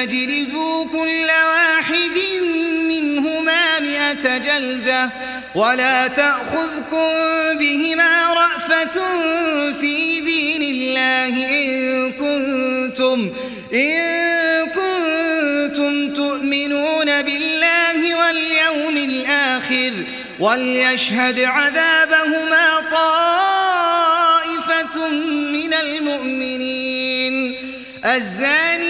فاجلدوا كل واحد منهما مئة جلدة ولا تأخذكم بهما رأفة في دين الله إن كنتم إن كنتم تؤمنون بالله واليوم الآخر وليشهد عذابهما طائفة من المؤمنين. الزاني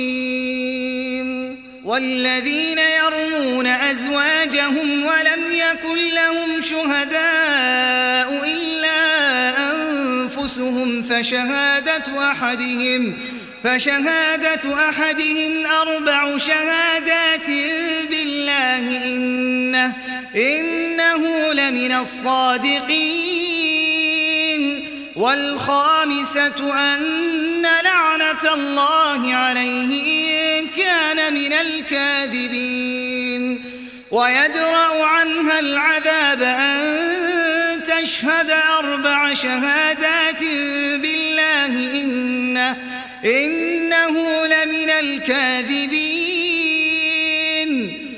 والذين يرمون أزواجهم ولم يكن لهم شهداء إلا أنفسهم فشهادة أحدهم فشهادة أحدهم أربع شهادات بالله إنه, إنه لمن الصادقين والخامسة أن الله عليه إن كان من الكاذبين. ويدرأ عنها العذاب أن تشهد أربع شهادات بالله إنه, إنه لمن الكاذبين.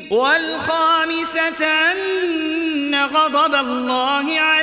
والخامسة أن غضب الله عليها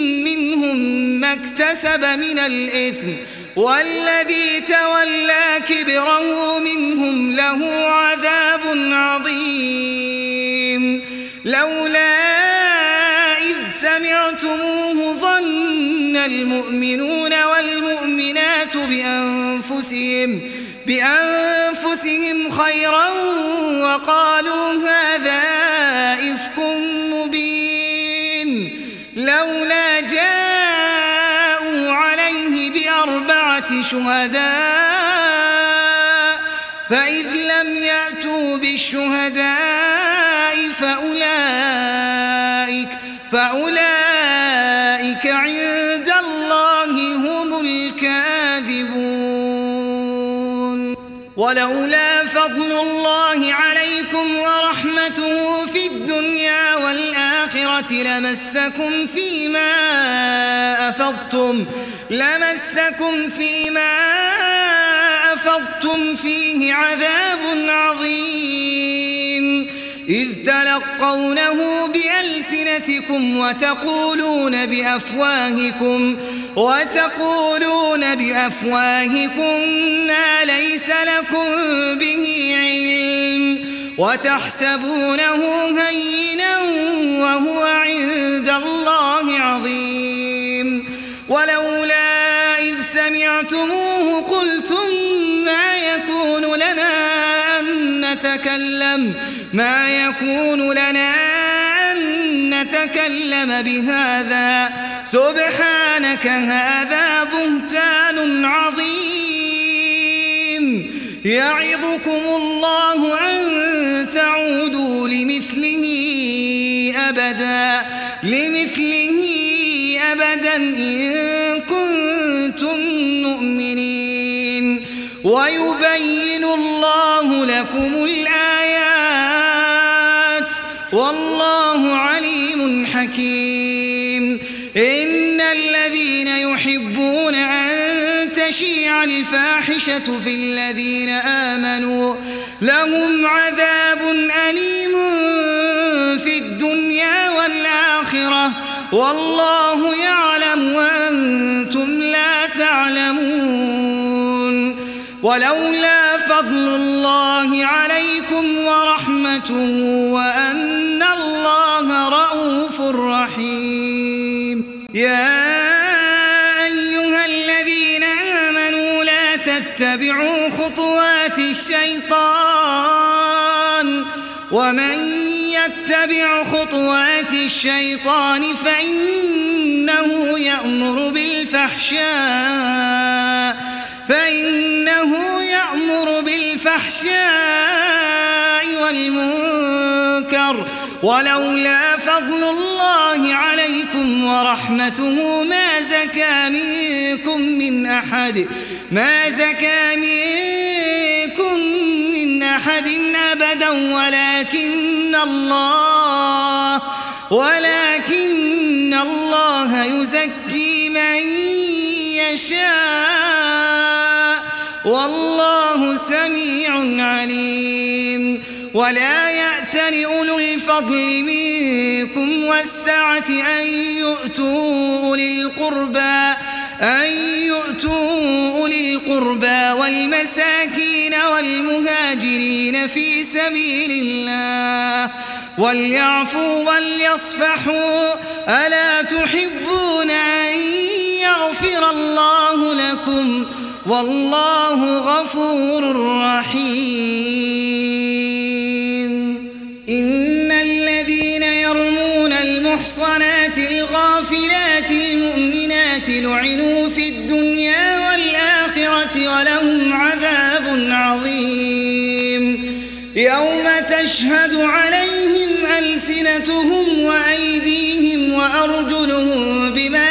منهم ما اكتسب من الإثم والذي تولى كبره منهم له عذاب عظيم. لولا إذ سمعتموه ظن المؤمنون والمؤمنات بأنفسهم بأنفسهم خيرا وقالوا هذا شهداء فإذ لم يأتوا بالشهداء فأولئك فضل الله عليكم ورحمته في الدنيا والآخرة لمسكم فيما أفضتم لمسكم فيما أفضتم فيه عذاب عظيم. إذ تلقونه بألسنتكم وتقولون بأفواهكم وتقولون بأفواهكم ما ليس لكم به علم وتحسبونه هينا وهو عند الله عظيم ولولا إذ سمعتموه قلتم ما يكون لنا أن نتكلم ما يكون لنا أن نتكلم بهذا. سبحانك هذا بهتان عظيم. يعظكم الله أن تعودوا لمثله أبدا. لمثله أبدا إن كنتم مؤمنين. ويبين الله لكم الآيات الفاحشة في الذين آمنوا لهم عذاب أليم في الدنيا والآخرة والله يعلم وأنتم لا تعلمون ولولا فضل الله عليكم ورحمته وأن الله رؤوف رحيم. يا ومن يتبع خطوات الشيطان فإنه يأمر بالفحشاء فإنه يأمر بالفحشاء والمنكر. ولولا فضل الله عليكم ورحمته ما زكى منكم من أحد ما زكى منكم من أحد أبدا ولكن الله ولكن الله يزكي من يشاء. والله سميع عليم. ولا يأتل أولو الفضل منكم والسعة أن يؤتوا أولي القربى. أن يؤتوا أولي القربى والمساكين والمهاجرين في سبيل الله وليعفوا وليصفحوا ألا تحبون أن يغفر الله لكم والله غفور رحيم إن الذين يرمون المحصنات الغافلات المؤمنات لعنوا في الدنيا والآخرة ولهم عذاب عظيم. يوم تشهد عليهم ألسنتهم وأيديهم وأرجلهم بما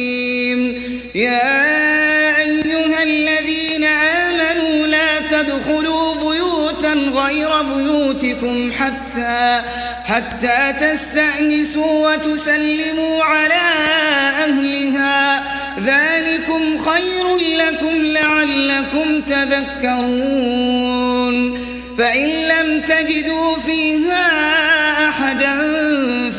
بيوتكم حتى حتى تستأنسوا وتسلموا على أهلها. ذلكم خير لكم لعلكم تذكرون. فإن لم تجدوا فيها أحدا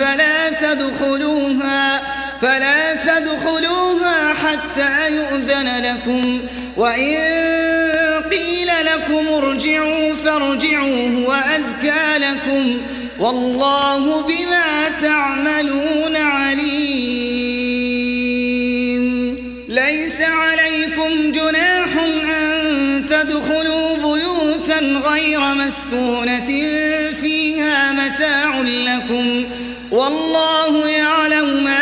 فلا تدخلوها فلا تدخلوها حتى يؤذن لكم. وإن لكم ارجعوا فارجعوا هو أزكى لكم. والله بما تعملون عليم. ليس عليكم جناح أن تدخلوا بيوتا غير مسكونة فيها متاع لكم. والله يعلم ما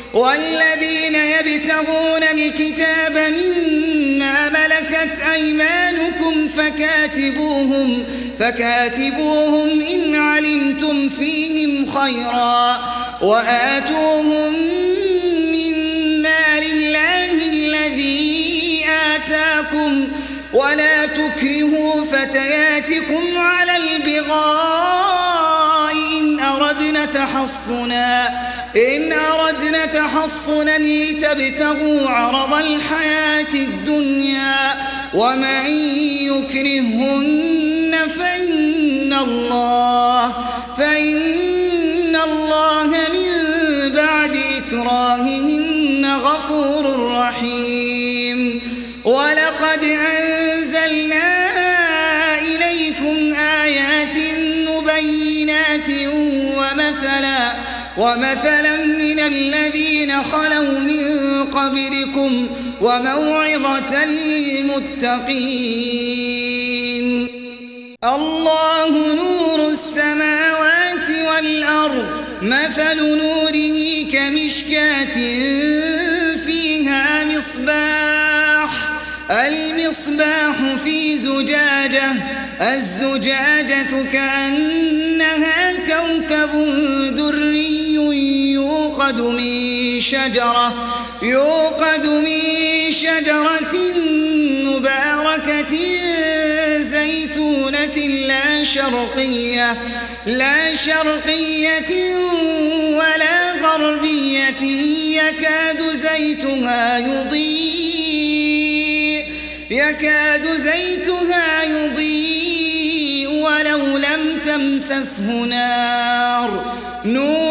والذين يبتغون الكتاب مما ملكت أيمانكم فكاتبوهم فكاتبوهم إن علمتم فيهم خيرا وآتوهم من مال الله الذي آتاكم ولا تكرهوا فتياتكم على البغاء إن أردنا تحصنا إن أردنا تحصنا لتبتغوا عرض الحياة الدنيا ومن يكرهن فإن الله فإن الله من بعد إكراههن غفور رحيم. ولقد أنزلنا ومثلا من الذين خلوا من قبلكم وموعظة للمتقين. الله نور السماوات والأرض مثل نوره كمشكاة فيها مصباح. المصباح في زجاجة الزجاجة كأنها كوكب دري. يوقد من شجرة يوقد من شجرة مباركة زيتونة لا شرقية لا شرقية ولا غربية يكاد زيتها يضيء يكاد زيتها يضيء ولو لم تمسسه نار. نور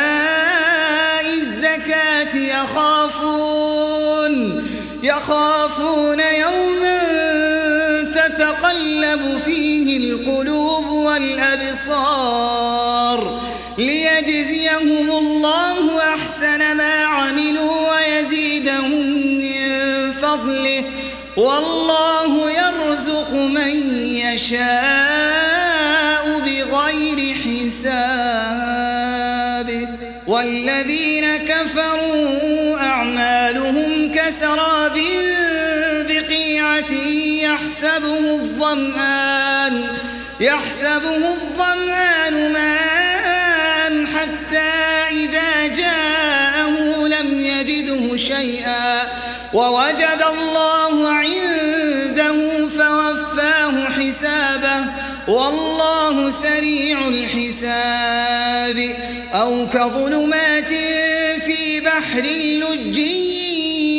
تذهب فيه القلوب والأبصار ليجزيهم الله أحسن ما عملوا ويزيدهم من فضله والله يرزق من يشاء بغير حساب والذين كفروا أعمالهم كسراب يحسبه الظمآن يحسبه الظمآن ماء حتى إذا جاءه لم يجده شيئا. ووجد الله عنده فوفاه حسابه والله سريع الحساب. أو كظلمات في بحر لج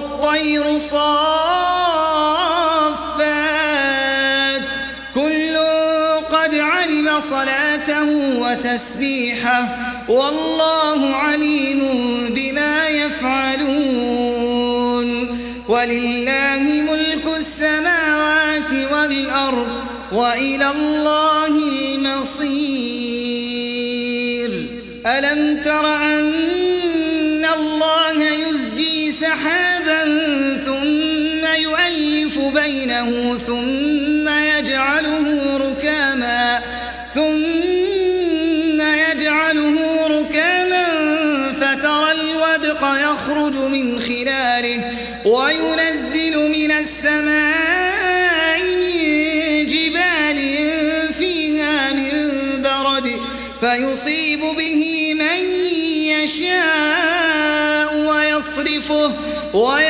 والطير صافات. كل قد علم صلاته وتسبيحه. والله عليم بما يفعلون. ولله ملك السماوات والأرض وإلى الله المصير. ألم تر أن الله يزجي سحابا بينه ثم يجعله ركاما ثم يجعله ركاما فترى الودق يخرج من خلاله وينزل من السماء من جبال فيها فيصيب به من يشاء ويصرفه ويصرفه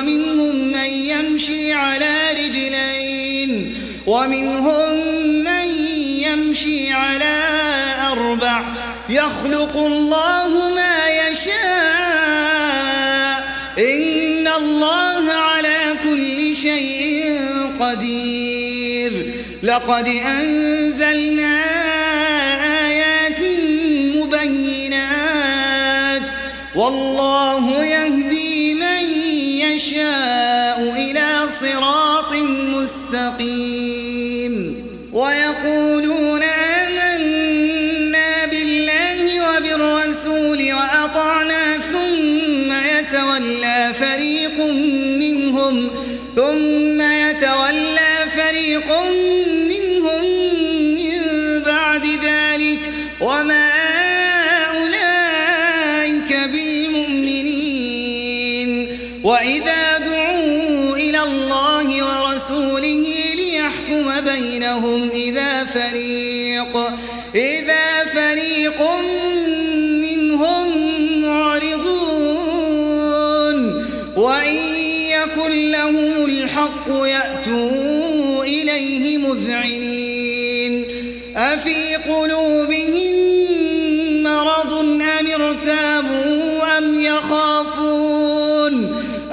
ومنهم من يمشي على رجلين ومنهم من يمشي على أربع يخلق الله ما يشاء إن الله على كل شيء قدير لقد أنزلنا آيات مبينات والله مستقيم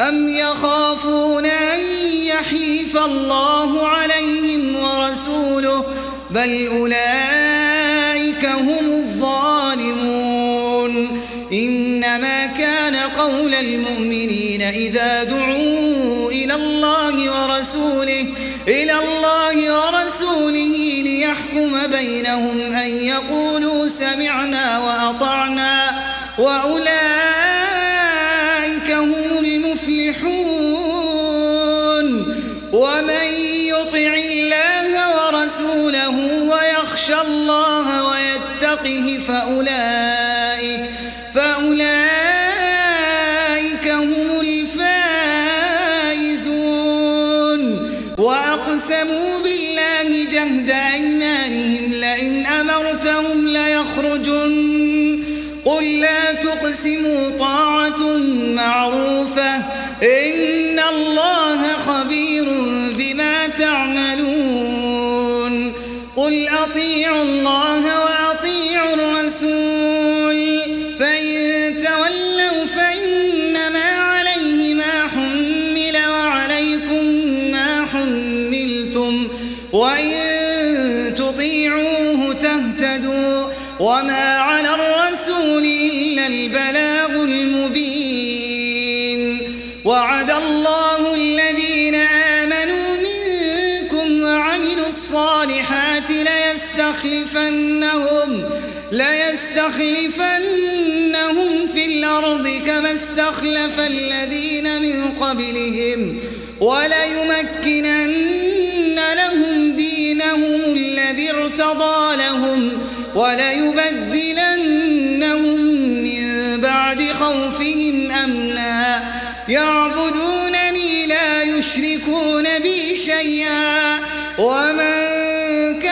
أم يخافون أن يحيف الله عليهم ورسوله بل أولئك هم الظالمون إنما كان قول المؤمنين إذا دعوا إلى الله ورسوله إلى الله ورسوله ليحكم بينهم أن يقولوا سمعنا وأطعنا وأولئك عليه فأولئك فأولئك هم الفائزون. وأقسموا بالله جهد أيمانهم لئن أمرتهم ليخرجن. قل لا تقسموا طاعة معروفة. إن الله خبير بما تعملون. قل أطيعوا الله ليستخلفنهم ليستخلفنهم في الأرض كما استخلف الذين من قبلهم وليمكنن لهم دينهم الذي ارتضى لهم وليبدلنهم من بعد خوفهم أمنا. يعبدونني لا يشركون بي شيئا ومن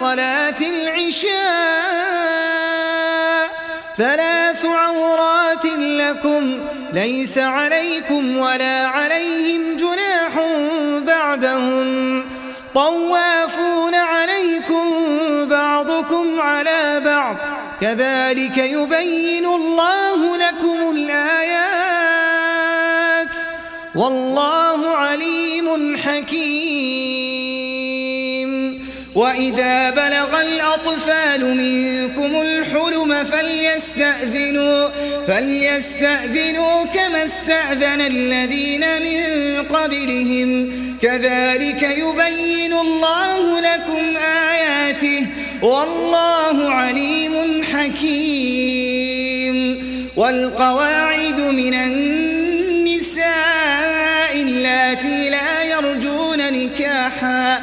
صلاة العشاء ثلاث عورات لكم ليس عليكم ولا عليهم جناح بعدهم طوافون عليكم بعضكم على بعض كذلك يبين الله لكم الآيات والله عليم حكيم وإذا بلغ الأطفال منكم الحلم فليستأذنوا فليستأذنوا كما استأذن الذين من قبلهم. كذلك يبين الله لكم آياته والله عليم حكيم. والقواعد من النساء اللاتي لا يرجون نكاحا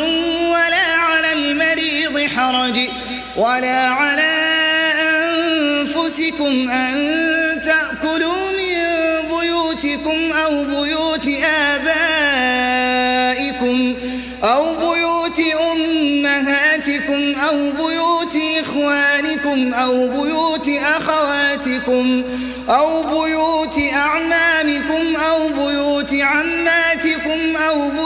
ولا على أنفسكم أن تأكلوا من بيوتكم أو بيوت آبائكم أو بيوت أمهاتكم أو بيوت إخوانكم أو بيوت أخواتكم أو بيوت أعمامكم أو بيوت عماتكم أو بيوت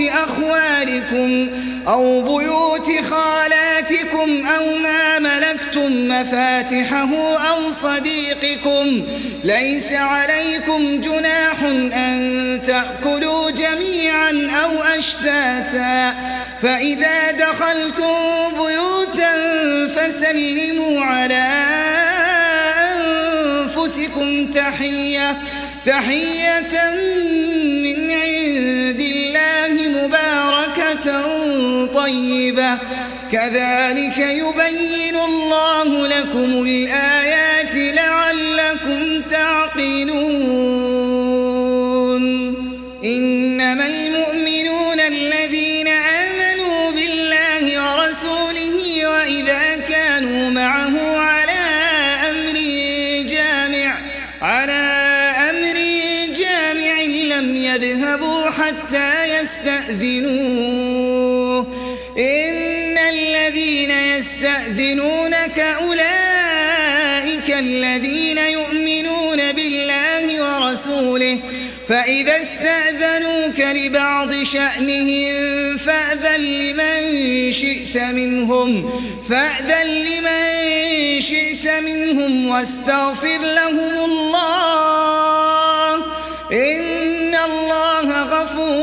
أخوالكم أو بيوت خالاتكم أو ما ملكتم مفاتحه أو صديقكم ليس عليكم جناح أن تأكلوا جميعا أو أشتاتا فإذا دخلتم بيوتا فسلموا على أنفسكم تحية تحية من عند الله مباركة طيبة. كذلك يبين الله لكم الآيات يستأذنوه إن الذين يستأذنونك أولئك الذين يؤمنون بالله ورسوله فإذا استأذنوك لبعض شأنهم فأذن لمن شئت منهم فأذن لمن شئت منهم واستغفر لهم الله.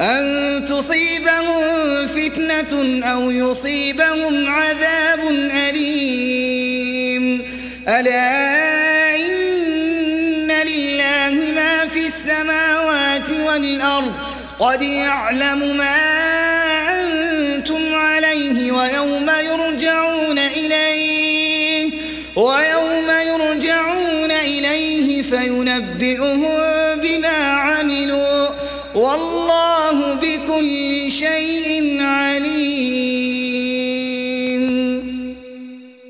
أن تصيبهم فتنة أو يصيبهم عذاب أليم. ألا إن لله ما في السماوات والأرض. قد يعلم ما أنتم عليه ويوم